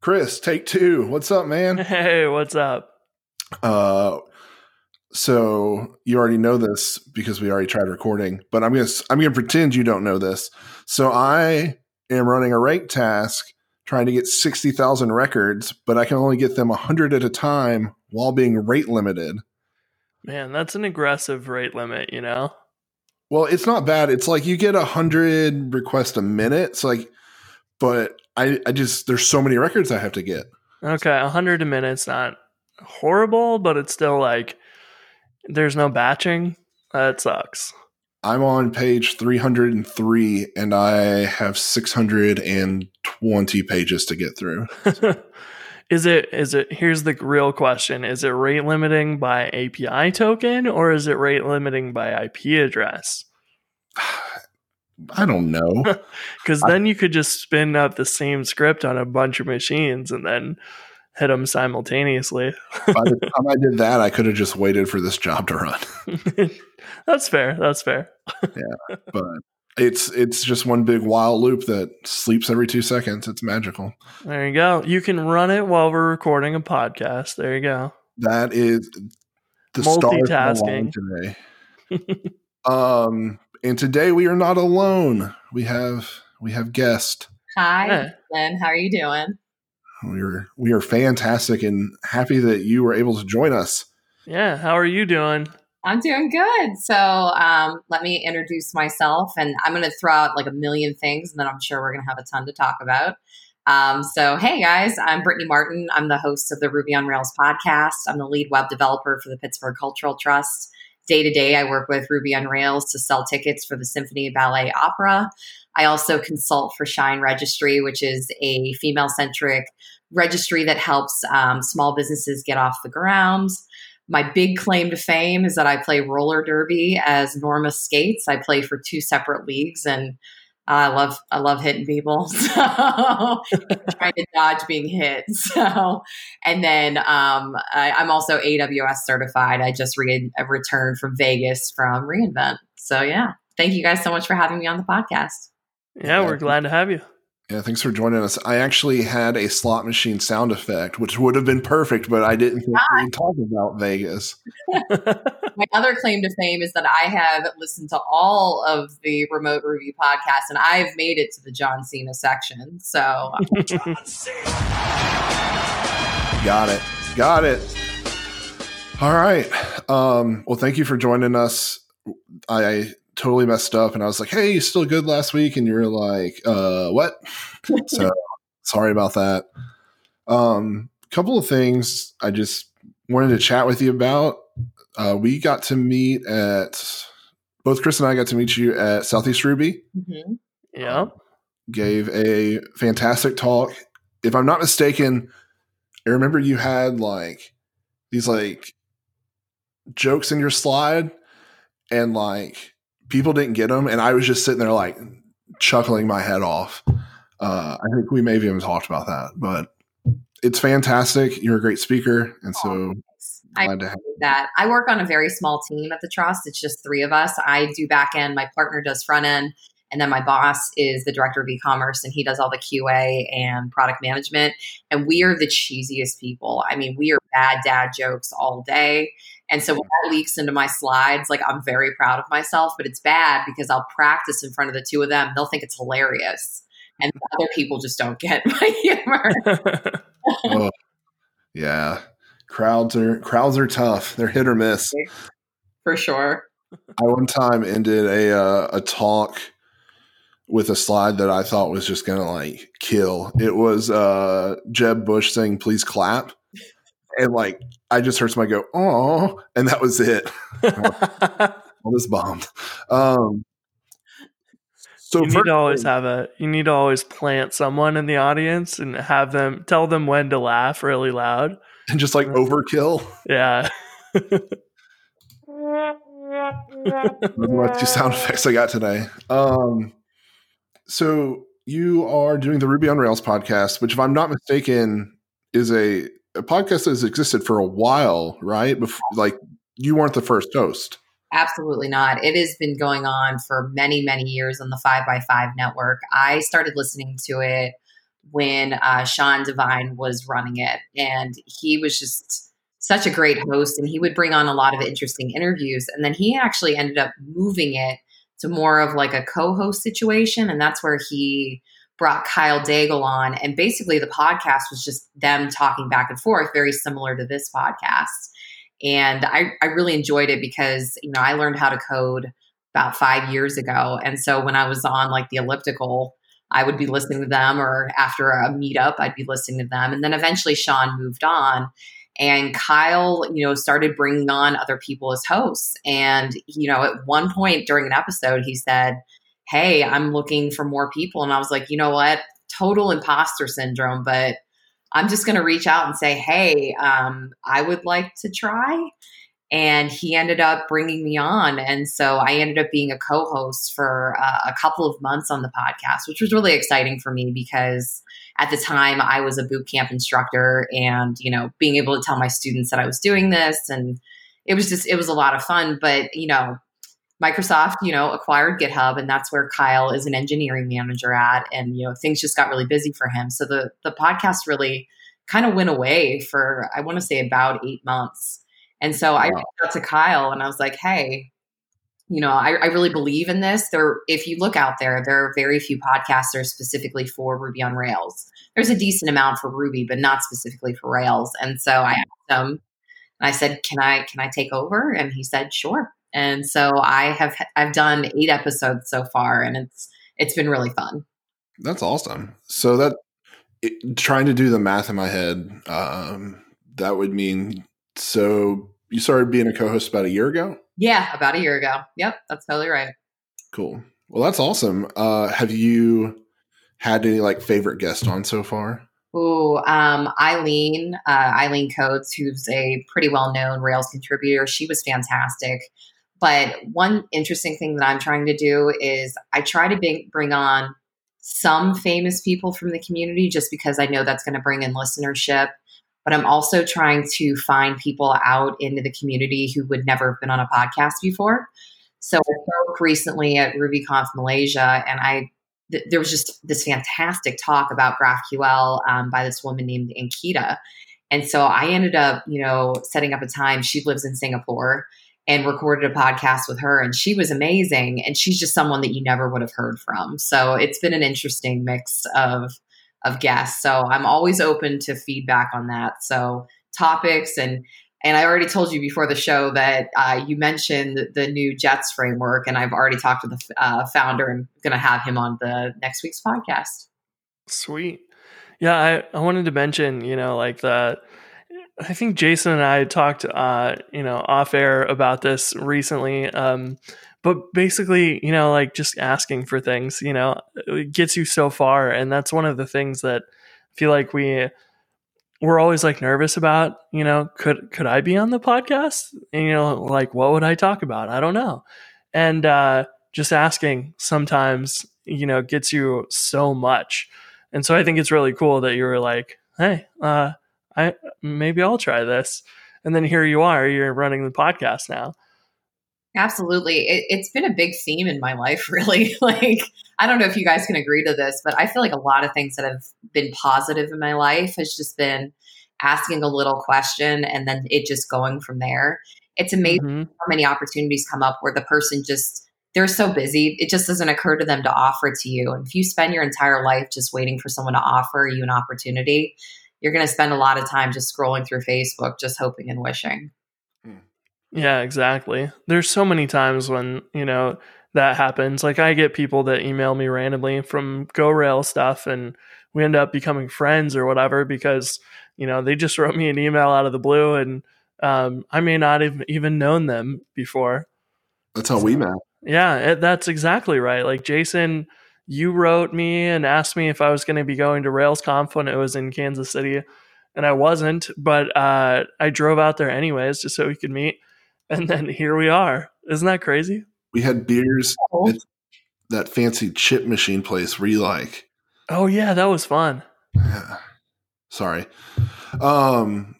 Chris, take two. What's up, man? Hey, what's up? Uh, so you already know this because we already tried recording, but I'm gonna I'm gonna pretend you don't know this. So I am running a rake task trying to get sixty thousand records, but I can only get them hundred at a time while being rate limited. Man, that's an aggressive rate limit, you know. Well, it's not bad. It's like you get a hundred requests a minute. It's like, but I I just there's so many records I have to get. Okay, 100 a minute's not horrible, but it's still like there's no batching. That sucks. I'm on page 303 and I have 620 pages to get through. is it is it here's the real question, is it rate limiting by API token or is it rate limiting by IP address? I don't know. Cuz then you could just spin up the same script on a bunch of machines and then hit them simultaneously. By the time I did that, I could have just waited for this job to run. That's fair. That's fair. yeah, but it's it's just one big while loop that sleeps every two seconds. It's magical. There you go. You can run it while we're recording a podcast. There you go. That is the multitasking today. um, and today we are not alone. We have we have guest. Hi, hey. Lynn. How are you doing? We are we are fantastic and happy that you were able to join us. Yeah, how are you doing? I'm doing good. So um, let me introduce myself, and I'm going to throw out like a million things, and then I'm sure we're going to have a ton to talk about. Um, so, hey guys, I'm Brittany Martin. I'm the host of the Ruby on Rails podcast. I'm the lead web developer for the Pittsburgh Cultural Trust. Day to day, I work with Ruby on Rails to sell tickets for the Symphony Ballet Opera. I also consult for Shine Registry, which is a female centric registry that helps um, small businesses get off the ground. My big claim to fame is that I play roller derby as Norma Skates. I play for two separate leagues and I love I love hitting people. So trying to dodge being hit. So and then um, I, am also AWS certified. I just re- returned from Vegas from reInvent. So yeah, thank you guys so much for having me on the podcast. Yeah, we're glad to have you. Yeah, thanks for joining us. I actually had a slot machine sound effect, which would have been perfect, but I didn't think ah. we'd talk about Vegas. My other claim to fame is that I have listened to all of the Remote Ruby podcasts and I've made it to the John Cena section. So got it. Got it. All right. Um, well, thank you for joining us. I totally messed up and I was like, Hey, you still good last week? And you were like, uh, what? so sorry about that. Um, couple of things I just wanted to chat with you about. Uh, we got to meet at both Chris and I got to meet you at Southeast Ruby. Mm-hmm. Yeah. Um, gave a fantastic talk. If I'm not mistaken, I remember you had like these like jokes in your slide and like people didn't get them, and I was just sitting there like chuckling my head off. Uh, I think we maybe even talked about that, but it's fantastic. You're a great speaker, and so I glad to have that. I work on a very small team at the trust. It's just three of us. I do back end. My partner does front end. And then my boss is the director of e-commerce and he does all the QA and product management. And we are the cheesiest people. I mean, we are bad dad jokes all day. And so when that leaks into my slides, like I'm very proud of myself, but it's bad because I'll practice in front of the two of them. They'll think it's hilarious. And other people just don't get my humor. oh, yeah. Crowds are crowds are tough. They're hit or miss. For sure. I one time ended a uh, a talk with a slide that I thought was just gonna like kill. It was uh Jeb Bush saying please clap and like I just heard somebody go, "Oh," and that was it. All this bombed. Um, so you need to always have a. You need to always plant someone in the audience and have them tell them when to laugh really loud and just like overkill. Yeah. what two sound effects I got today. Um, so you are doing the Ruby on Rails podcast, which, if I'm not mistaken, is a a podcast has existed for a while, right? Before, like you weren't the first host. Absolutely not. It has been going on for many, many years on the Five by Five network. I started listening to it when uh, Sean Devine was running it, and he was just such a great host, and he would bring on a lot of interesting interviews. And then he actually ended up moving it to more of like a co-host situation, and that's where he brought Kyle Daigle on, and basically the podcast was just them talking back and forth, very similar to this podcast. And I, I really enjoyed it because you know I learned how to code about five years ago, and so when I was on like the elliptical I would be listening to them, or after a meetup, I'd be listening to them. And then eventually Sean moved on. And Kyle, you know, started bringing on other people as hosts. And, you know, at one point during an episode, he said, Hey, I'm looking for more people. And I was like, you know what? Total imposter syndrome, but I'm just going to reach out and say, Hey, um, I would like to try and he ended up bringing me on and so i ended up being a co-host for uh, a couple of months on the podcast which was really exciting for me because at the time i was a boot camp instructor and you know being able to tell my students that i was doing this and it was just it was a lot of fun but you know microsoft you know acquired github and that's where kyle is an engineering manager at and you know things just got really busy for him so the the podcast really kind of went away for i want to say about eight months and so I reached out to Kyle and I was like, hey, you know, I, I, really believe in this. There, if you look out there, there are very few podcasters specifically for Ruby on Rails. There's a decent amount for Ruby, but not specifically for Rails. And so I asked him, and I said, "Can I can I take over?" And he said, "Sure." And so I have I've done eight episodes so far, and it's it's been really fun. That's awesome. So that it, trying to do the math in my head, um, that would mean so you started being a co-host about a year ago? Yeah, about a year ago. Yep, that's totally right. Cool. Well, that's awesome. Uh, have you had any like favorite guests on so far? Oh, um, Eileen, uh, Eileen Codes, who's a pretty well-known Rails contributor. She was fantastic. But one interesting thing that I'm trying to do is I try to bring, on some famous people from the community just because I know that's going to bring in listenership but I'm also trying to find people out into the community who would never have been on a podcast before. So I spoke recently at RubyConf Malaysia, and I th- there was just this fantastic talk about GraphQL um, by this woman named Ankita. And so I ended up, you know, setting up a time. She lives in Singapore and recorded a podcast with her, and she was amazing. And she's just someone that you never would have heard from. So it's been an interesting mix of of guests. So I'm always open to feedback on that. So topics and and I already told you before the show that uh, you mentioned the new Jets framework, and I've already talked to the uh, founder and going to have him on the next week's podcast. Sweet. Yeah, I, I wanted to mention, you know, like that. I think Jason and I talked, uh, you know, off air about this recently. Um, but basically you know like just asking for things you know it gets you so far and that's one of the things that I feel like we we're always like nervous about you know could could i be on the podcast? And, you know like what would i talk about? I don't know. And uh just asking sometimes you know gets you so much. And so i think it's really cool that you were like hey uh i maybe i'll try this and then here you are you're running the podcast now Absolutely. It, has been a big theme in my life, really. like, I don't know if you guys can agree to this, but I feel like a lot of things that have been positive in my life has just been asking a little question and then it just going from there. It's amazing mm-hmm. how many opportunities come up where the person just, they're so busy, it just doesn't occur to them to offer to you. And if you spend your entire life just waiting for someone to offer you an opportunity, you're going to spend a lot of time just scrolling through Facebook, just hoping and wishing. Yeah, exactly. There's so many times when, you know, that happens. Like I get people that email me randomly from GoRail stuff and we end up becoming friends or whatever because, you know, they just wrote me an email out of the blue and um, I may not have even known them before. That's how we met. Yeah, it, that's exactly right. Like Jason, you wrote me and asked me if I was going to be going to RailsConf when it was in Kansas City, and I wasn't, but uh, I drove out there anyways just so we could meet and then here we are. Isn't that crazy? We had beers at that fancy chip machine place where you like. Oh yeah, that was fun. Yeah. Sorry. Um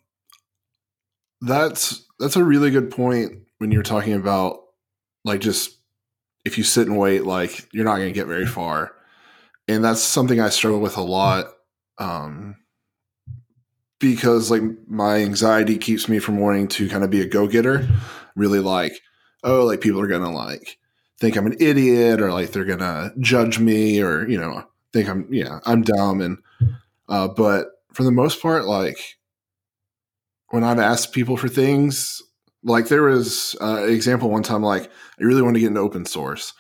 that's that's a really good point when you're talking about like just if you sit and wait like you're not going to get very far. And that's something I struggle with a lot um, because like my anxiety keeps me from wanting to kind of be a go getter. Really like, oh, like people are gonna like think I'm an idiot or like they're gonna judge me or you know think I'm yeah I'm dumb and uh, but for the most part like when I've asked people for things like there was uh, an example one time like I really want to get into open source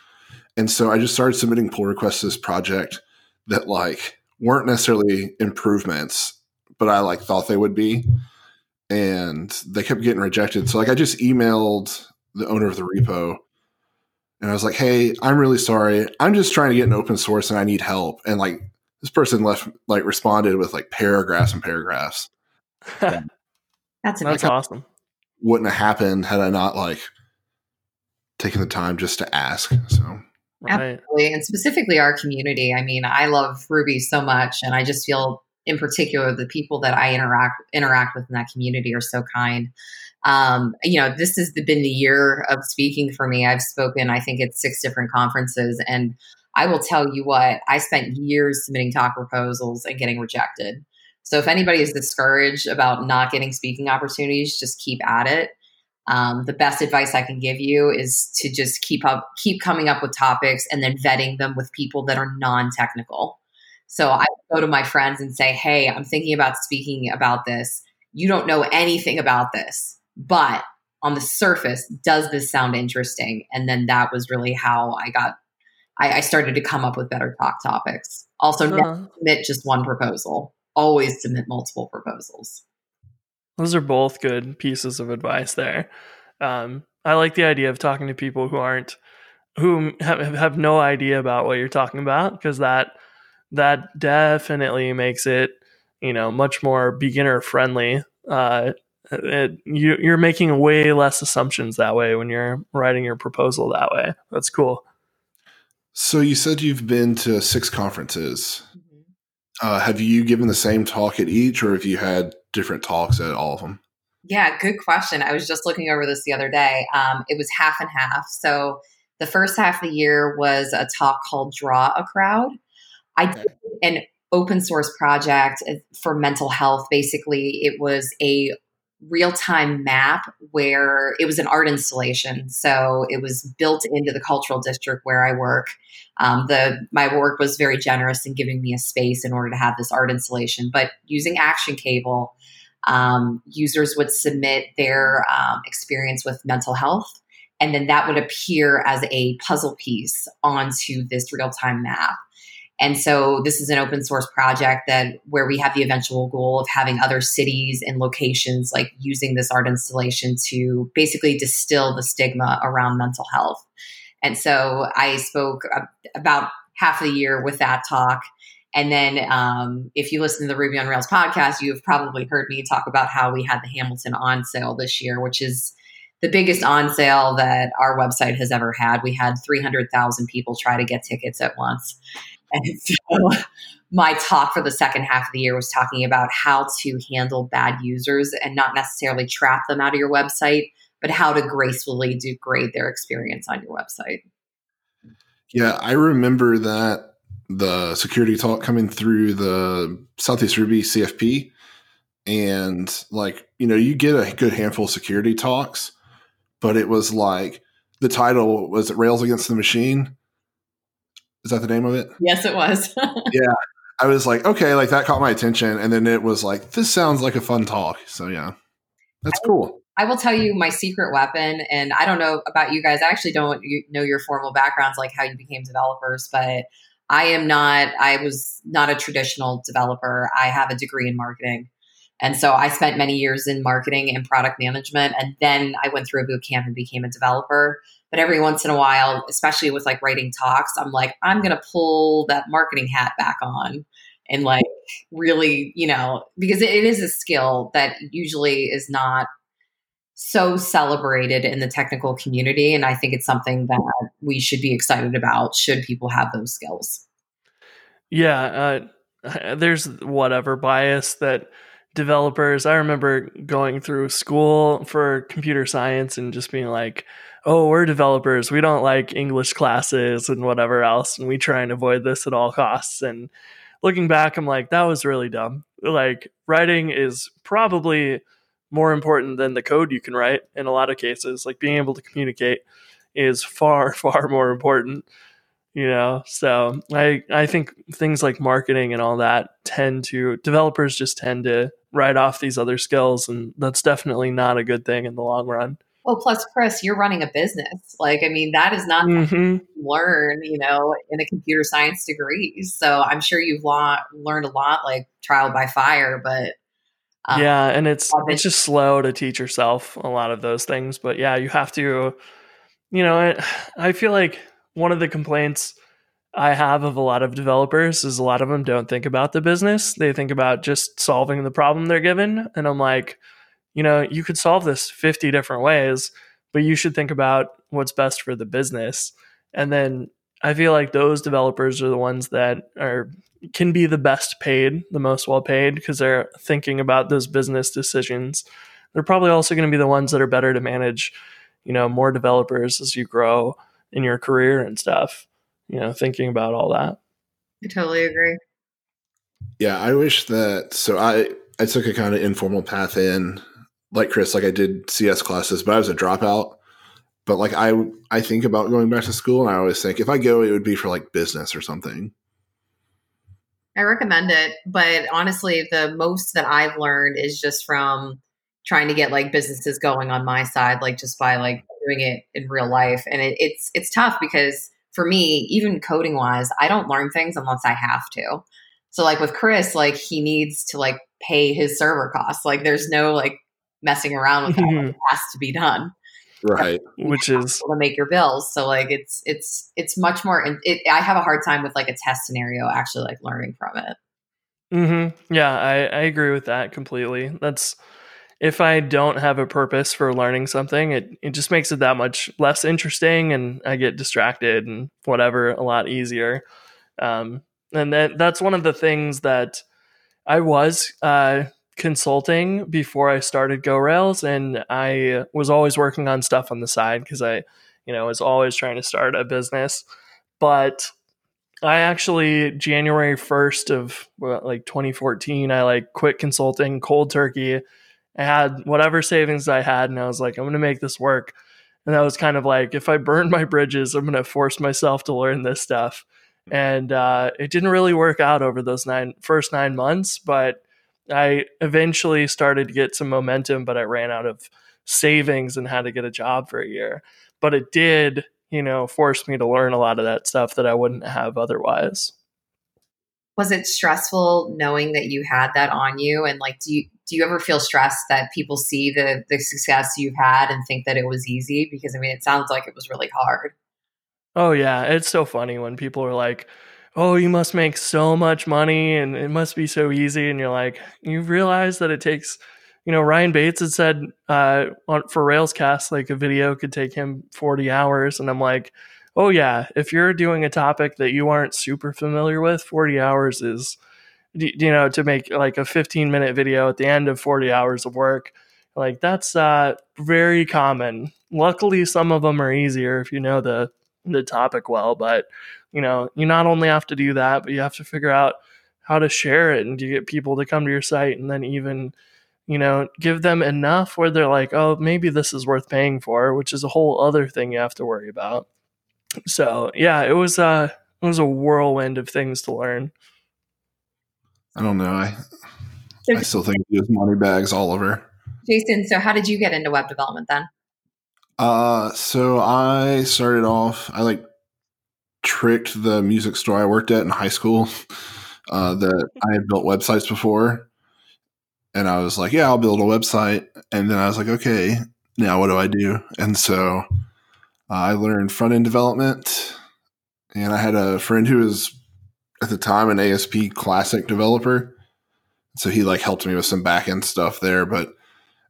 and so I just started submitting pull requests to this project that like weren't necessarily improvements but I like thought they would be and they kept getting rejected so like I just emailed the owner of the repo and I was like, "Hey, I'm really sorry. I'm just trying to get an open source and I need help." And like this person left like responded with like paragraphs and paragraphs. That's That's awesome. Wouldn't have happened had I not like taken the time just to ask. So Right. Absolutely. And specifically our community. I mean, I love Ruby so much and I just feel in particular the people that I interact interact with in that community are so kind. Um, you know, this has been the year of speaking for me. I've spoken, I think at six different conferences and I will tell you what, I spent years submitting talk proposals and getting rejected. So if anybody is discouraged about not getting speaking opportunities, just keep at it. Um, the best advice I can give you is to just keep up, keep coming up with topics and then vetting them with people that are non-technical. So I go to my friends and say, "Hey, I'm thinking about speaking about this. You don't know anything about this, but on the surface, does this sound interesting?" And then that was really how I got. I, I started to come up with better talk topics. Also, never Uh, submit just one proposal. Always submit multiple proposals. those are both good pieces of advice there. Um, I like the idea of talking to people who aren't who have, have no idea about what you're talking about because that that definitely makes it you know much more beginner friendly. Uh, it, you, you're making way less assumptions that way when you're writing your proposal that way. That's cool. So you said you've been to six conferences. Uh, have you given the same talk at each, or have you had different talks at all of them? Yeah, good question. I was just looking over this the other day. Um, it was half and half. So the first half of the year was a talk called Draw a Crowd. I did an open source project for mental health. Basically, it was a real time map where it was an art installation. So it was built into the cultural district where I work. Um, the my work was very generous in giving me a space in order to have this art installation, but using Action Cable um, users would submit their um, experience with mental health, and then that would appear as a puzzle piece onto this real time map. And so this is an open source project that where we have the eventual goal of having other cities and locations like using this art installation to basically distill the stigma around mental health. And so I spoke about half the year with that talk. And then, um, if you listen to the Ruby on Rails podcast, you have probably heard me talk about how we had the Hamilton on sale this year, which is the biggest on sale that our website has ever had. We had 300,000 people try to get tickets at once. And so, my talk for the second half of the year was talking about how to handle bad users and not necessarily trap them out of your website, but how to gracefully degrade their experience on your website. Yeah, I remember that the security talk coming through the Southeast Ruby CFP. And like, you know, you get a good handful of security talks, but it was like the title was Rails Against the Machine? Is that the name of it? Yes, it was. yeah. I was like, okay, like that caught my attention. And then it was like, this sounds like a fun talk. So yeah. That's cool. I will tell you my secret weapon, and I don't know about you guys. I actually don't know your formal backgrounds, like how you became developers, but I am not, I was not a traditional developer. I have a degree in marketing. And so I spent many years in marketing and product management. And then I went through a boot camp and became a developer. But every once in a while, especially with like writing talks, I'm like, I'm going to pull that marketing hat back on and like really, you know, because it is a skill that usually is not so celebrated in the technical community. And I think it's something that we should be excited about should people have those skills. Yeah. Uh, there's whatever bias that developers, I remember going through school for computer science and just being like, oh, we're developers. We don't like English classes and whatever else. And we try and avoid this at all costs. And looking back, I'm like, that was really dumb. Like, writing is probably more important than the code you can write in a lot of cases. Like, being able to communicate is far, far more important. You know, so I I think things like marketing and all that tend to developers just tend to write off these other skills, and that's definitely not a good thing in the long run. Well, plus, Chris, you're running a business. Like, I mean, that is not mm-hmm. learn, you know, in a computer science degree. So I'm sure you've lot, learned a lot, like trial by fire. But um, yeah, and it's it's just slow to teach yourself a lot of those things. But yeah, you have to, you know, I, I feel like one of the complaints I have of a lot of developers is a lot of them don't think about the business. They think about just solving the problem they're given, and I'm like you know, you could solve this 50 different ways, but you should think about what's best for the business. And then I feel like those developers are the ones that are can be the best paid, the most well paid because they're thinking about those business decisions. They're probably also going to be the ones that are better to manage, you know, more developers as you grow in your career and stuff. You know, thinking about all that. I totally agree. Yeah, I wish that so I I took a kind of informal path in like Chris, like I did CS classes, but I was a dropout. But like I, I think about going back to school, and I always think if I go, it would be for like business or something. I recommend it, but honestly, the most that I've learned is just from trying to get like businesses going on my side, like just by like doing it in real life, and it, it's it's tough because for me, even coding wise, I don't learn things unless I have to. So like with Chris, like he needs to like pay his server costs. Like there's no like messing around with that. Mm-hmm. It has to be done. Right. Which is to make your bills. So like it's it's it's much more it, I have a hard time with like a test scenario actually like learning from it. Mm-hmm. Yeah, I, I agree with that completely. That's if I don't have a purpose for learning something, it, it just makes it that much less interesting and I get distracted and whatever a lot easier. Um, and that that's one of the things that I was uh, consulting before I started Go Rails, and I was always working on stuff on the side because I, you know, was always trying to start a business. But I actually January first of well, like 2014, I like quit consulting cold turkey. I had whatever savings I had, and I was like, I'm going to make this work. And that was kind of like, if I burn my bridges, I'm going to force myself to learn this stuff. And uh, it didn't really work out over those nine first nine months, but I eventually started to get some momentum, but I ran out of savings and had to get a job for a year. But it did, you know, force me to learn a lot of that stuff that I wouldn't have otherwise. Was it stressful knowing that you had that on you? And like, do you do you ever feel stressed that people see the the success you've had and think that it was easy? Because I mean, it sounds like it was really hard. Oh yeah, it's so funny when people are like, oh, you must make so much money and it must be so easy. And you're like, you realize that it takes, you know, Ryan Bates had said uh, on, for Railscast, like a video could take him 40 hours. And I'm like, oh, yeah, if you're doing a topic that you aren't super familiar with, 40 hours is, you know, to make like a 15 minute video at the end of 40 hours of work. Like that's uh, very common. Luckily, some of them are easier if you know the the topic well, but you know, you not only have to do that, but you have to figure out how to share it and to get people to come to your site and then even, you know, give them enough where they're like, oh, maybe this is worth paying for, which is a whole other thing you have to worry about. So yeah, it was a it was a whirlwind of things to learn. I don't know. I I still think it was money bags all over. Jason, so how did you get into web development then? Uh so I started off I like tricked the music store I worked at in high school uh, that I had built websites before. And I was like, yeah, I'll build a website. And then I was like, okay, now what do I do? And so uh, I learned front end development. And I had a friend who was at the time an ASP classic developer. So he like helped me with some back end stuff there. But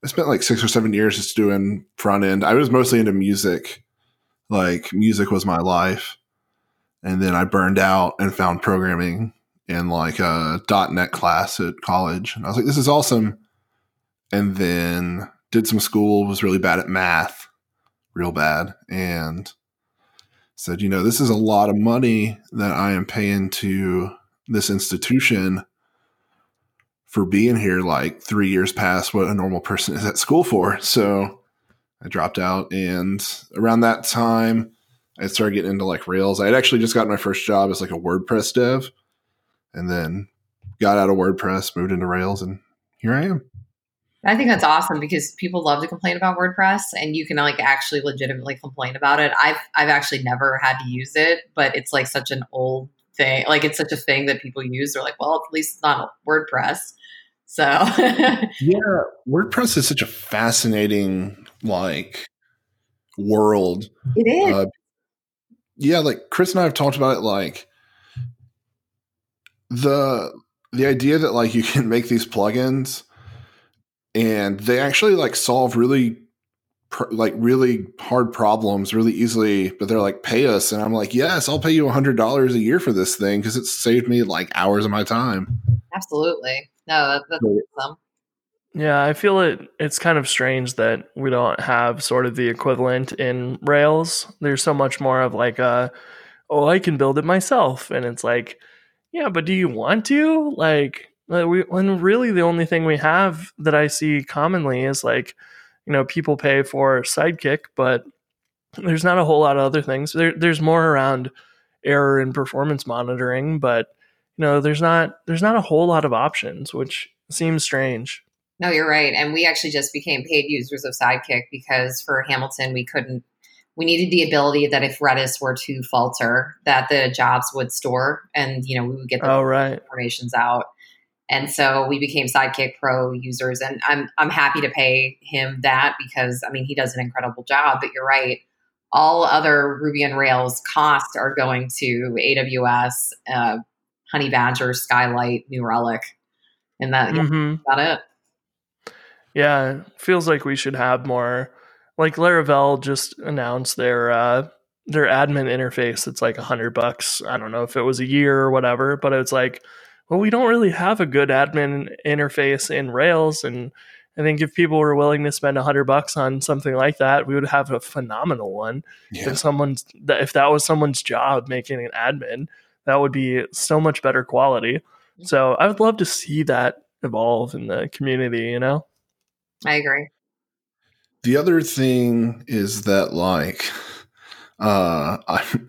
I spent like six or seven years just doing front end. I was mostly into music. Like music was my life and then I burned out and found programming in like a .NET class at college, and I was like, "This is awesome." And then did some school, was really bad at math, real bad, and said, "You know, this is a lot of money that I am paying to this institution for being here like three years past what a normal person is at school for. So I dropped out. And around that time, I started getting into like Rails. I had actually just gotten my first job as like a WordPress dev and then got out of WordPress, moved into Rails, and here I am. I think that's awesome because people love to complain about WordPress and you can like actually legitimately complain about it. I've I've actually never had to use it, but it's like such an old thing. Like it's such a thing that people use. They're like, well, at least it's not WordPress. So Yeah, WordPress is such a fascinating like world. it is. Uh, yeah, like Chris and I have talked about it like the the idea that like you can make these plugins and they actually like solve really pr- like really hard problems really easily but they're like pay us and i'm like yes i'll pay you a hundred dollars a year for this thing because it saved me like hours of my time Absolutely. No, that, that's awesome. Yeah, I feel it. It's kind of strange that we don't have sort of the equivalent in Rails. There's so much more of like a, oh, I can build it myself, and it's like, yeah, but do you want to? Like, we, when really the only thing we have that I see commonly is like, you know, people pay for Sidekiq, but there's not a whole lot of other things. There, there's more around error and performance monitoring, but you know, there's not there's not a whole lot of options, which seems strange. No, you're right. And we actually just became paid users of Sidekiq because for Hamilton, we couldn't, we needed the ability that if Redis were to falter, that the jobs would store and, you know, we would get the Oh right. informations out. And so we became Sidekiq Pro users, and I'm I'm happy to pay him that because I mean he does an incredible job. But you're right, all other Ruby and Rails costs are going to AWS, uh, Honeybadger, Skylight, New Relic, and that, hmm that's about it. Yeah, feels like we should have more. Like Laravel just announced their uh, their admin interface. It's like a hundred bucks. I don't know if it was a year or whatever, but it's like, well, we don't really have a good admin interface in Rails, and I think if people were willing to spend a hundred bucks on something like that, we would have a phenomenal one. Yeah. If someone's that if that was someone's job making an admin, that would be so much better quality. So I would love to see that evolve in the community. You know. I agree. The other thing is that like uh I'm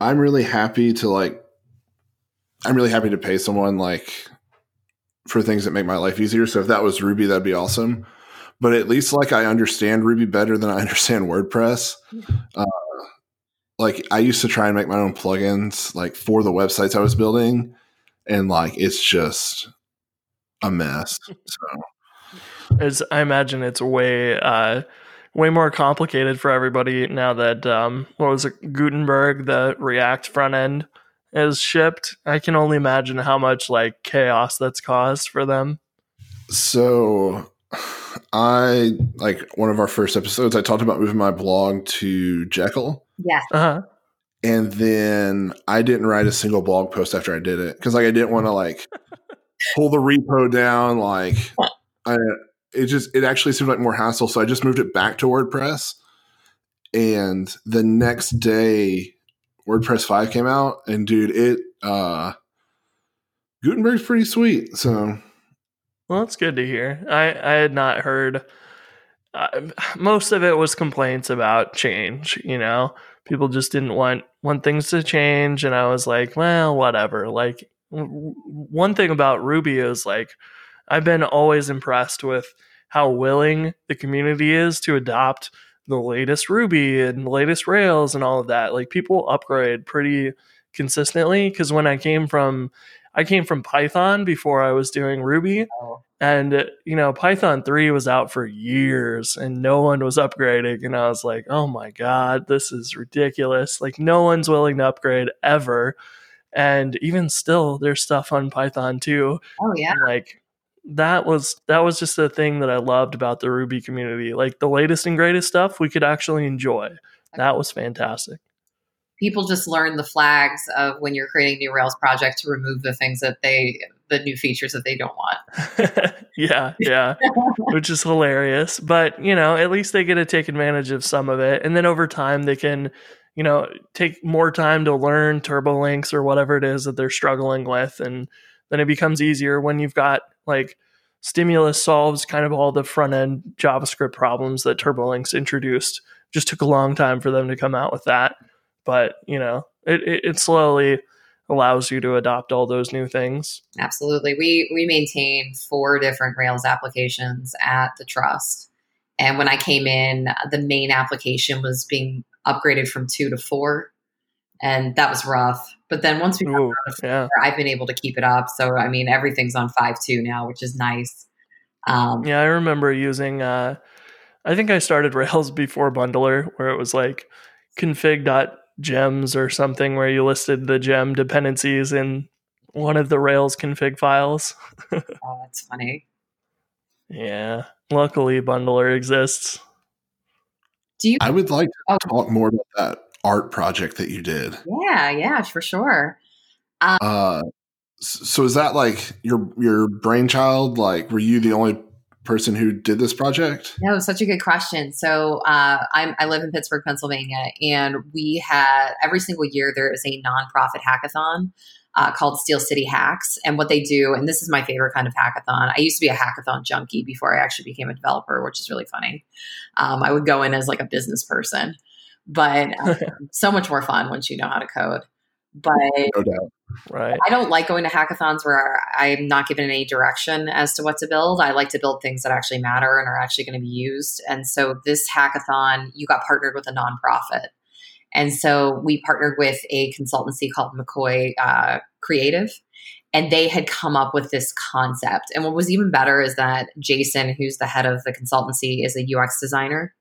I'm really happy to like I'm really happy to pay someone like for things that make my life easier. So if that was Ruby, that'd be awesome. But at least like I understand Ruby better than I understand WordPress. Uh, like I used to try and make my own plugins like for the websites I was building, and like it's just a mess. So It's, I imagine it's way uh, way more complicated for everybody now that um, what was it Gutenberg the React front end is shipped. I can only imagine how much like chaos that's caused for them. So I like one of our first episodes, I talked about moving my blog to Jekyll. Yes. Uh-huh. And then I didn't write a single blog post after I did it because like I didn't want to like pull the repo down. Like I, it just it actually seemed like more hassle. So I just moved it back to WordPress. And the next day, WordPress five came out, and dude, it uh Gutenberg's pretty sweet. So Well, that's good to hear. I I had not heard. Uh, most of it was complaints about change. You know, people just didn't want want things to change, and I was like, well, whatever. Like w- one thing about Ruby is like I've been always impressed with how willing the community is to adopt the latest Ruby and the latest Rails and all of that. Like people upgrade pretty consistently because when I came from I came from Python before I was doing Ruby Oh, and you know Python 3 was out for years and no one was upgrading and I was like, "Oh my god, this is ridiculous. Like no one's willing to upgrade ever." And even still there's stuff on Python 2 oh yeah. like that was that was just the thing that I loved about the Ruby community. Like the latest and greatest stuff we could actually enjoy. That was fantastic. People just learn the flags of when you're creating new Rails project to remove the things that they, the new features that they don't want. yeah, yeah, which is hilarious. But you know, at least they get to take advantage of some of it, and then over time they can, you know, take more time to learn TurboLinks or whatever it is that they're struggling with. And then it becomes easier when you've got like Stimulus solves kind of all the front end JavaScript problems that TurboLinks introduced. Just took a long time for them to come out with that. But, you know, it, it, it slowly allows you to adopt all those new things. Absolutely. We we maintain four different Rails applications at the trust. And when I came in, the main application was being upgraded from two to four. And that was rough. But then once we got Ooh, four, yeah. I've been able to keep it up. So I mean everything's on five two now, which is nice. Um, Yeah, I remember using uh I think I started Rails before Bundler where it was like config.gems or something where you listed the gem dependencies in one of the Rails config files. oh, that's funny. Yeah. Luckily Bundler exists. Do you I would like to Oh. talk more about that art project that you did. Yeah, yeah, for sure. Uh, so is that like your your brainchild? Like, were you the only person who did this project? No, such a good question. So uh, I'm, I live in Pittsburgh, Pennsylvania, and we had every single year there is a nonprofit hackathon uh, called Steel City Hacks. And what they do, and this is my favorite kind of hackathon. I used to be a hackathon junkie before I actually became a developer, which is really funny. Um, I would go in as like a business person, but um, so much more fun once you know how to code. But No doubt. Right. I don't like going to hackathons where I'm not given any direction as to what to build. I like to build things that actually matter and are actually going to be used. And so this hackathon, you got partnered with a nonprofit. And so we partnered with a consultancy called McCoy uh, Creative. And they had come up with this concept. And what was even better is that Jason, who's the head of the consultancy, is a UX designer.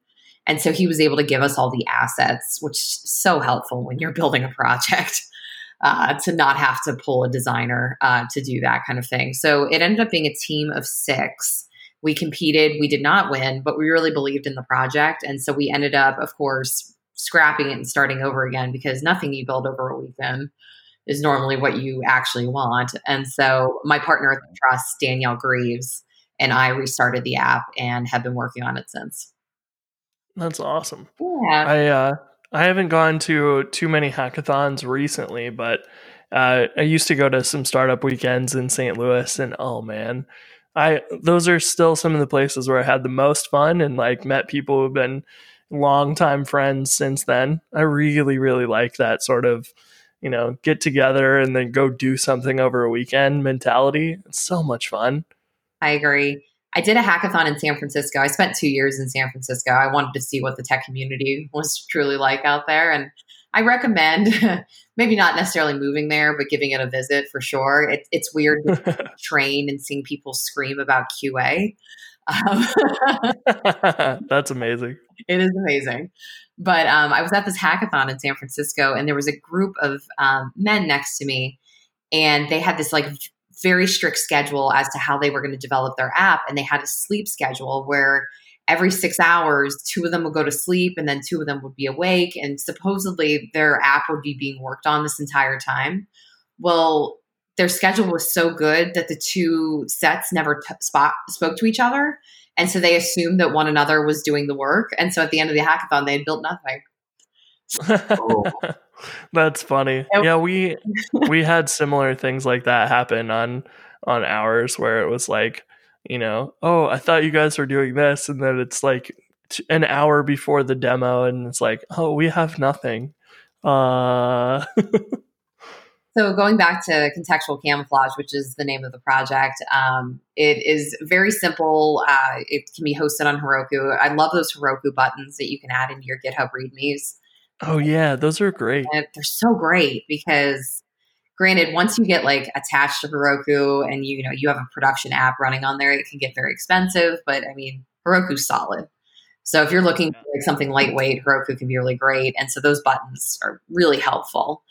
And so he was able to give us all the assets, which is so helpful when you're building a project uh, to not have to pull a designer uh, to do that kind of thing. So it ended up being a team of six. We competed, we did not win, but we really believed in the project. And so we ended up, of course, scrapping it and starting over again because nothing you build over a weekend is normally what you actually want. And so my partner at the trust, Danielle Greaves, and I restarted the app and have been working on it since. That's awesome. Yeah. I uh, I haven't gone to too many hackathons recently, but uh, I used to go to some startup weekends in St. Louis, and oh man, I those are still some of the places where I had the most fun and like met people who've been longtime friends since then. I really really like that sort of you know get together and then go do something over a weekend mentality. It's so much fun. I agree. I did a hackathon in San Francisco. I spent two years in San Francisco. I wanted to see what the tech community was truly like out there. And I recommend maybe not necessarily moving there, but giving it a visit for sure. It, it's weird to train and seeing people scream about QA. Um, That's amazing. it is amazing. But um, I was at this hackathon in San Francisco, and there was a group of um, men next to me, and they had this like very strict schedule as to how they were going to develop their app. And they had a sleep schedule where every six hours, two of them would go to sleep and then two of them would be awake. And supposedly their app would be being worked on this entire time. Well, their schedule was so good that the two sets never t- spot, spoke to each other. And so they assumed that one another was doing the work. And so at the end of the hackathon, they had built nothing. Oh. That's funny. Yep. Yeah, we we had similar things like that happen on on ours where it was like, you know, oh, I thought you guys were doing this, and then it's like t- an hour before the demo, and it's like, oh, we have nothing. Uh, So going back to contextual camouflage, which is the name of the project, um, it is very simple. Uh, it can be hosted on Heroku. I love those Heroku buttons that you can add into your GitHub README's. Oh yeah, those are great. And they're so great because, granted, once you get like attached to Heroku and you, you know you have a production app running on there, it can get very expensive. But I mean, Heroku's solid. So if you're looking for like something lightweight, Heroku can be really great. And so those buttons are really helpful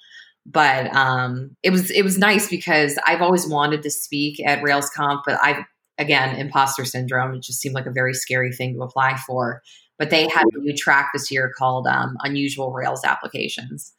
but um, it was it was nice because I've always wanted to speak at RailsConf, but I've again imposter syndrome. It just seemed like a very scary thing to apply for. But they had a new track this year called um, Unusual Rails Applications,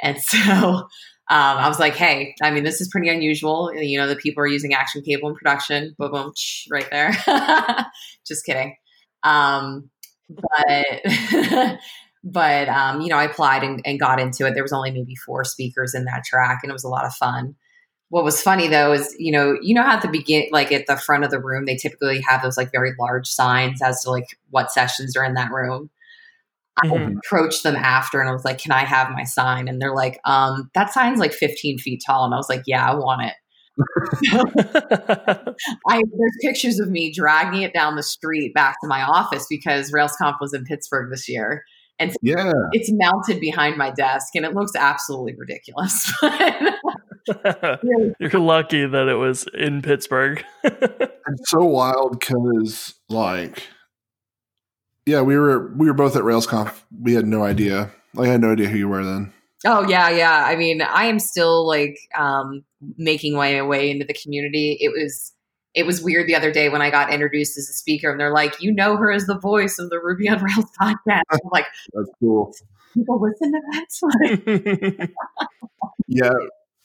and so um, I was like, hey, I mean, this is pretty unusual. You know, the people are using Action Cable in production. Boom, boom, shh, right there. just kidding. Um, but but um, you know, I applied and, and got into it. There was only maybe four speakers in that track, and it was a lot of fun. What was funny though is, you know, you know how at the begin, like at the front of the room, they typically have those like very large signs as to like what sessions are in that room. I Mhm. approached them after and I was like, "Can I have my sign?" And they're like, "Um, that sign's like 15 feet tall." And I was like, "Yeah, I want it." I there's pictures of me dragging it down the street back to my office because RailsConf was in Pittsburgh this year, and Yeah. it's mounted behind my desk, and it looks absolutely ridiculous. But really, You're lucky that it was in Pittsburgh. It's so wild because like yeah, we were we were both at RailsConf. We had no idea. Like, I had no idea who you were then. oh yeah, yeah. I mean, I am still like um, making my way into the community. It was. It was weird the other day when I got introduced as a speaker, and they're like, "You know her as the voice of the Ruby on Rails podcast." I'm like, That's cool. people listen to that. Yeah,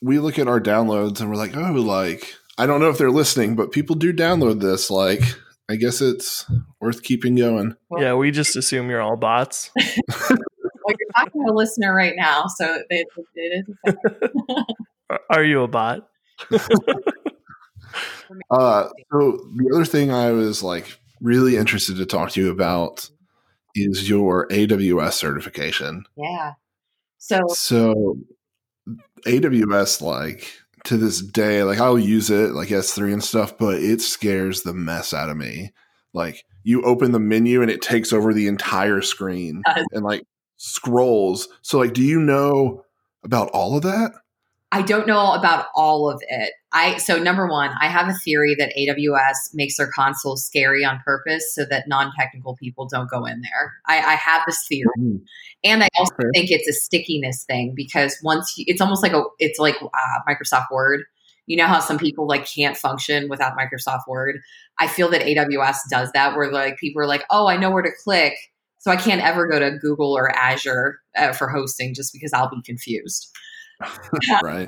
we look at our downloads and we're like, oh, like I don't know if they're listening, but people do download this. Like, I guess it's worth keeping going. yeah, we just assume you're all bots. well, you're talking to a listener right now, so it, it is. Are- Are you a bot? Uh, so the other thing I was like really interested to talk to you about is your AWS certification. Yeah. So So AWS, like to this day, like I'll use it like S3 and stuff, but it scares the mess out of me. Like you open the menu and it takes over the entire screen and like scrolls. So like, do you know about all of that? I don't know about all of it. I so number one, I have a theory that AWS makes their console scary on purpose so that non-technical people don't go in there. I, I have this theory, and I also Okay. think it's a stickiness thing because once you, it's almost like a it's like uh, Microsoft Word. You know how some people like can't function without Microsoft Word. I feel that AWS does that, where like people are like, oh, I know where to click, so I can't ever go to Google or Azure uh, for hosting just because I'll be confused right.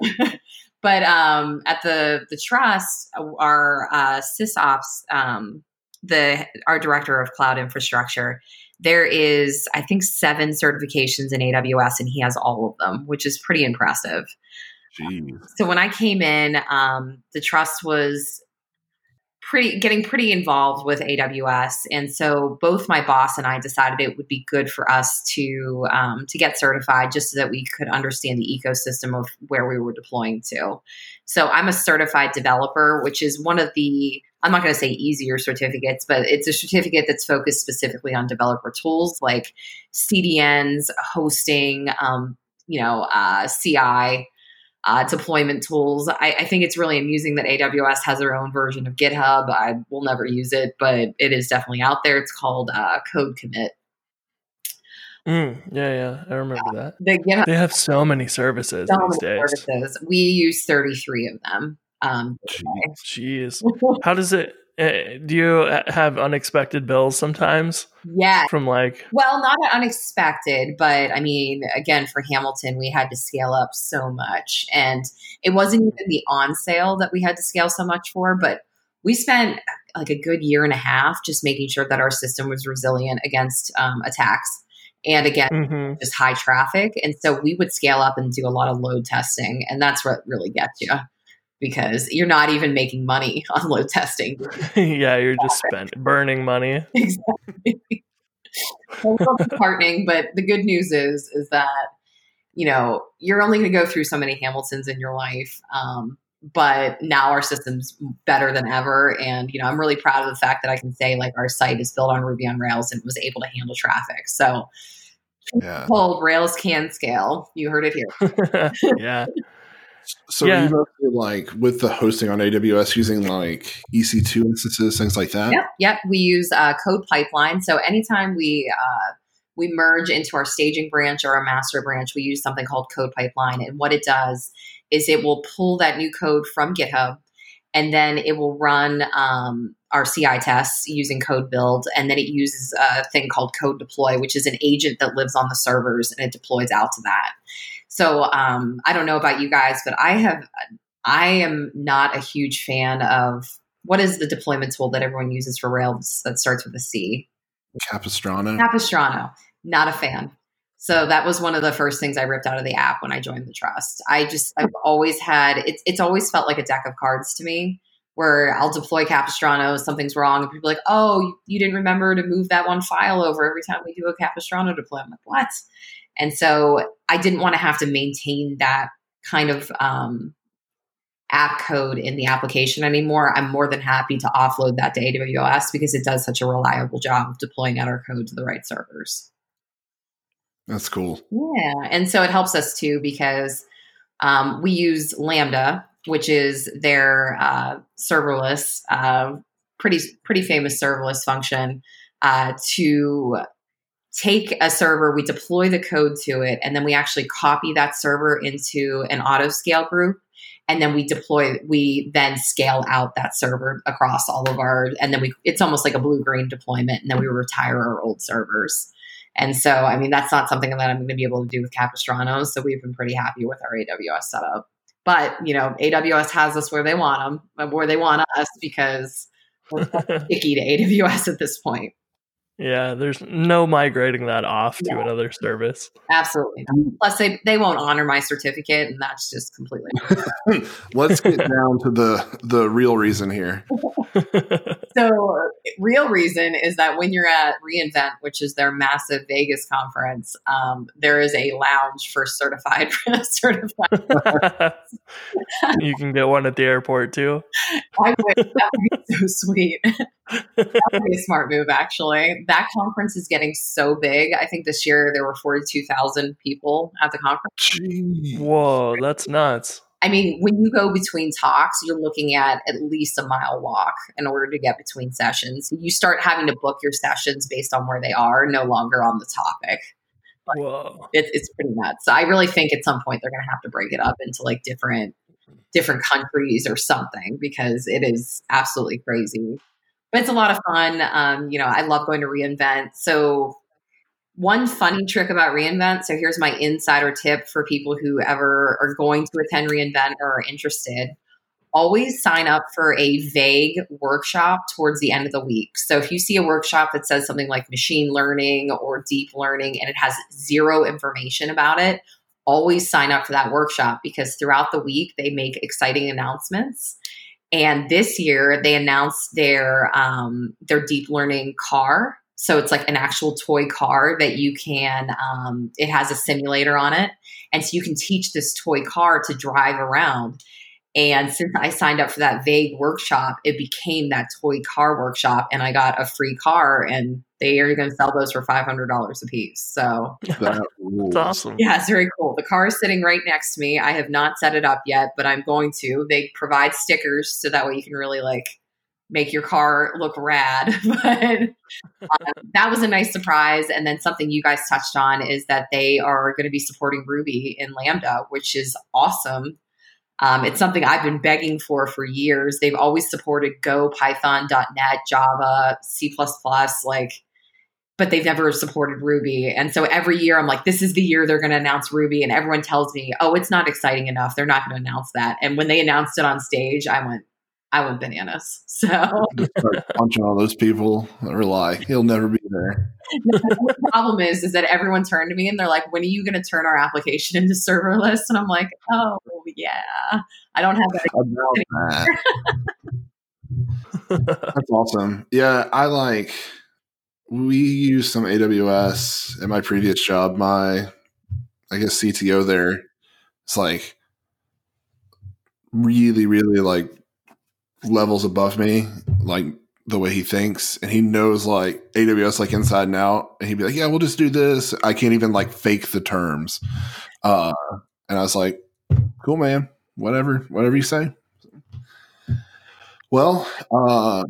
but um, at the the trust, our uh, sysops, um, the our director of cloud infrastructure, there is I think seven certifications in AWS, and he has all of them, which is pretty impressive. Jeez. So when I came in, um, the trust was pretty getting pretty involved with AWS, and so both my boss and I decided it would be good for us to um, to get certified, just so that we could understand the ecosystem of where we were deploying to. So I'm a certified developer, which is one of the I'm not going to say easier certificates, but it's a certificate that's focused specifically on developer tools like CDNs, hosting, um, you know, uh, CI uh, deployment tools. I, I think it's really amusing that AWS has their own version of GitHub. I will never use it, but it is definitely out there. It's called uh, Code Commit. Mm, yeah, yeah, I remember that. The GitHub They have so many services so these many days. services. We use 33 of them. Um, Jeez. Jeez, how does it? Uh, do you uh, have unexpected bills sometimes yeah. from like? Well, not unexpected, but I mean, again, for Hamilton, we had to scale up so much. And it wasn't even the on sale that we had to scale so much for, but we spent like a good year and a half just making sure that our system was resilient against um, attacks and again, Mhm. just high traffic. And so we would scale up and do a lot of load testing. And that's what really gets you because you're not even making money on load testing. yeah, you're just spending burning money. exactly. a little disheartening, but the good news is is that you know you're only going to go through so many Hamiltons in your life. Um, but now our system's better than ever, and you know I'm really proud of the fact that I can say like our site is built on Ruby on Rails and was able to handle traffic. So, Yeah. told Rails can scale. You heard it here. yeah, So Yeah. you mostly like with the hosting on AWS using like EC2 instances, things like that. Yep, yep. We use uh, Code Pipeline. So anytime we uh, we merge into our staging branch or our master branch, we use something called Code Pipeline. And what it does is it will pull that new code from GitHub, and then it will run um, our CI tests using Code Build, and then it uses a thing called Code Deploy, which is an agent that lives on the servers and it deploys out to that. So um, I don't know about you guys, but I have I am not a huge fan of what is the deployment tool that everyone uses for Rails that starts with a C? Capistrano. Capistrano. Not a fan. So that was one of the first things I ripped out of the app when I joined the trust. I just I've always had it's it's always felt like a deck of cards to me where I'll deploy Capistrano, something's wrong, and people are like, oh, you didn't remember to move that one file over every time we do a Capistrano deploy. I'm like, what? And so I didn't want to have to maintain that kind of um, app code in the application anymore. I'm more than happy to offload that to AWS because it does such a reliable job of deploying out our code to the right servers. That's cool. Yeah. And so it helps us too because um, we use Lambda, which is their uh, serverless, uh, pretty pretty famous serverless function uh, to take a server, we deploy the code to it, and then we actually copy that server into an auto scale group. And then we deploy, we then scale out that server across all of our, and then we, it's almost like a blue green deployment. And then we retire our old servers. And so, I mean, that's not something that I'm going to be able to do with Capistrano. So we've been pretty happy with our AWS setup. But, you know, AWS has us where they want them, where they want us because we're sticky to AWS at this point. Yeah, there's no migrating that off to another service. Absolutely. Plus, they, they won't honor my certificate, and that's just completely. Let's get down to the the real reason here. so, real reason is that when you're at reInvent, which is their massive Vegas conference, um, there is a lounge for certified certified. you can get one at the airport too. I would. That would be so sweet. that would be a smart move, actually that conference is getting so big. I think this year there were 42,000 people at the conference. Jeez. Whoa, that's nuts. I mean, when you go between talks, you're looking at at least a mile walk in order to get between sessions. You start having to book your sessions based on where they are, no longer on the topic. Whoa. It, it's pretty nuts. So I really think at some point they're going to have to break it up into like different different countries or something because it is absolutely crazy but it's a lot of fun. Um, you know, I love going to reInvent. So one funny trick about reInvent. So here's my insider tip for people who ever are going to attend reInvent or are interested. Always sign up for a vague workshop towards the end of the week. So if you see a workshop that says something like machine learning or deep learning and it has zero information about it, always sign up for that workshop because throughout the week they make exciting announcements and this year they announced their um, their deep learning car. So it's like an actual toy car that you can. Um, it has a simulator on it, and so you can teach this toy car to drive around. And since I signed up for that vague workshop, it became that toy car workshop, and I got a free car. And they are going to sell those for five hundred dollars a piece. So that's awesome. Yeah, it's very cool. The car is sitting right next to me. I have not set it up yet, but I'm going to. They provide stickers so that way you can really like make your car look rad. but um, that was a nice surprise. And then something you guys touched on is that they are going to be supporting Ruby in Lambda, which is awesome. Um, it's something I've been begging for for years. They've always supported Go, Python, .NET, Java, C++, like, but they've never supported Ruby. And so every year I'm like, this is the year they're going to announce Ruby. And everyone tells me, oh, it's not exciting enough. They're not going to announce that. And when they announced it on stage, I went, I went bananas. So punching all those people that rely. He'll never be there. the problem is, is that everyone turned to me and they're like, "When are you going to turn our application into serverless?" And I'm like, "Oh yeah, I don't have that." that. That's awesome. Yeah, I like. We use some AWS in my previous job. My, I guess CTO there, it's like really, really like levels above me, like the way he thinks, and he knows like AWS like inside and out. And he'd be like, "Yeah, we'll just do this." I can't even like fake the terms. Uh, and I was like, "Cool, man. Whatever, whatever you say." Well, uh,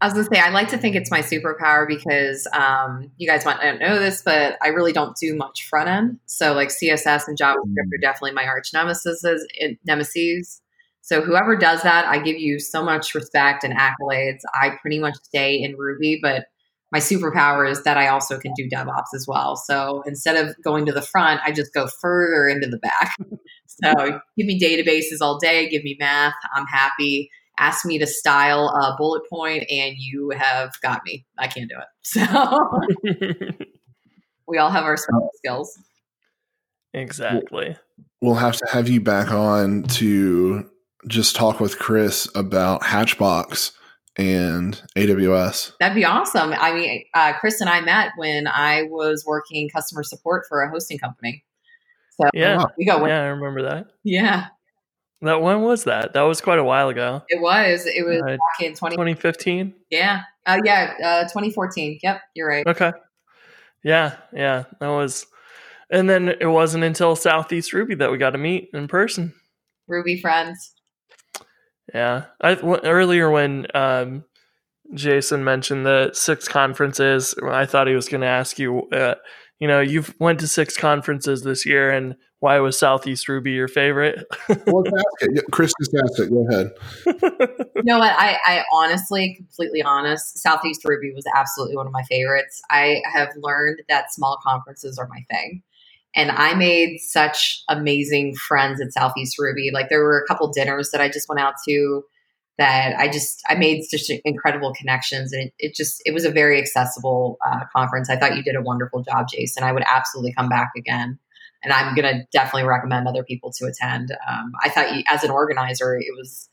I was gonna say I like to think it's my superpower because um, you guys might not know this, but I really don't do much front end. So like CSS and JavaScript are definitely my arch nemesis. Nemesis. So whoever does that, I give you so much respect and accolades. I pretty much stay in Ruby, but my superpower is that I also can do DevOps as well. So instead of going to the front, I just go further into the back. so give me databases all day, give me math, I'm happy. Ask me to style a bullet point, and you have got me. I can't do it. So We all have our special skills. Exactly. We'll have to have you back on to just talk with Chris about Hatchbox and AWS. That'd be awesome. I mean, uh, Chris and I met when I was working customer support for a hosting company. So Yeah. we go. Yeah, I remember that. yeah, That when was that? That was quite a while ago. it was. It was Uh, back in 20. 2015. Yeah. Uh, yeah. Uh, 2014. Yep. You're right. Okay. Yeah, yeah, that was. And then it wasn't until Southeast Ruby that we got to meet in person. Ruby friends. Yeah, I w- earlier when um, Jason mentioned the six conferences, I thought he was going to ask you. Uh, you know, you've went to six conferences this year, and why was Southeast Ruby your favorite? Well, ask it. Yeah, Chris just asked it. Go ahead. You know what? I, I honestly, completely honest, Southeast Ruby was absolutely one of my favorites. I have learned that small conferences are my thing. And I made such amazing friends at Southeast Ruby. Like there were a couple dinners that I just went out to that I just I made such incredible connections, and it, it just it was a very accessible uh, conference. I thought you did a wonderful job, Jason. I would absolutely come back again, and I'm gonna definitely recommend other people to attend. Um, I thought you, as an organizer, it was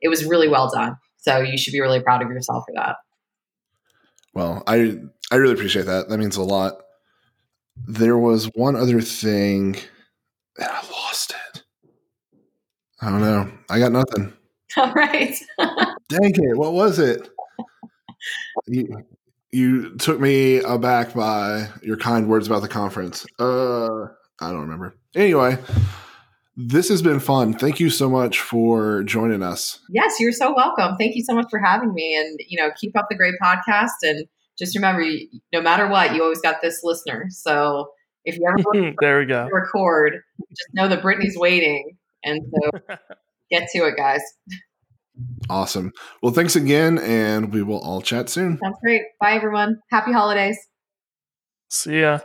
it was really well done. So you should be really proud of yourself for that. Well, I I really appreciate that. That means a lot. There was one other thing, and I lost it. I don't know. I got nothing. All right. Dang it! What was it? You, you took me aback by your kind words about the conference. Uh, I don't remember. Anyway, this has been fun. Thank you so much for joining us. yes, you're so welcome. Thank you so much for having me, and you know, keep up the great podcast. And just remember, no matter what, you always got this listener. So if you ever there we go. record, just know that Brittany's waiting, and so get to it, guys. Awesome. Well, thanks again, and we will all chat soon. Sounds great. Bye, everyone. Happy holidays. See ya.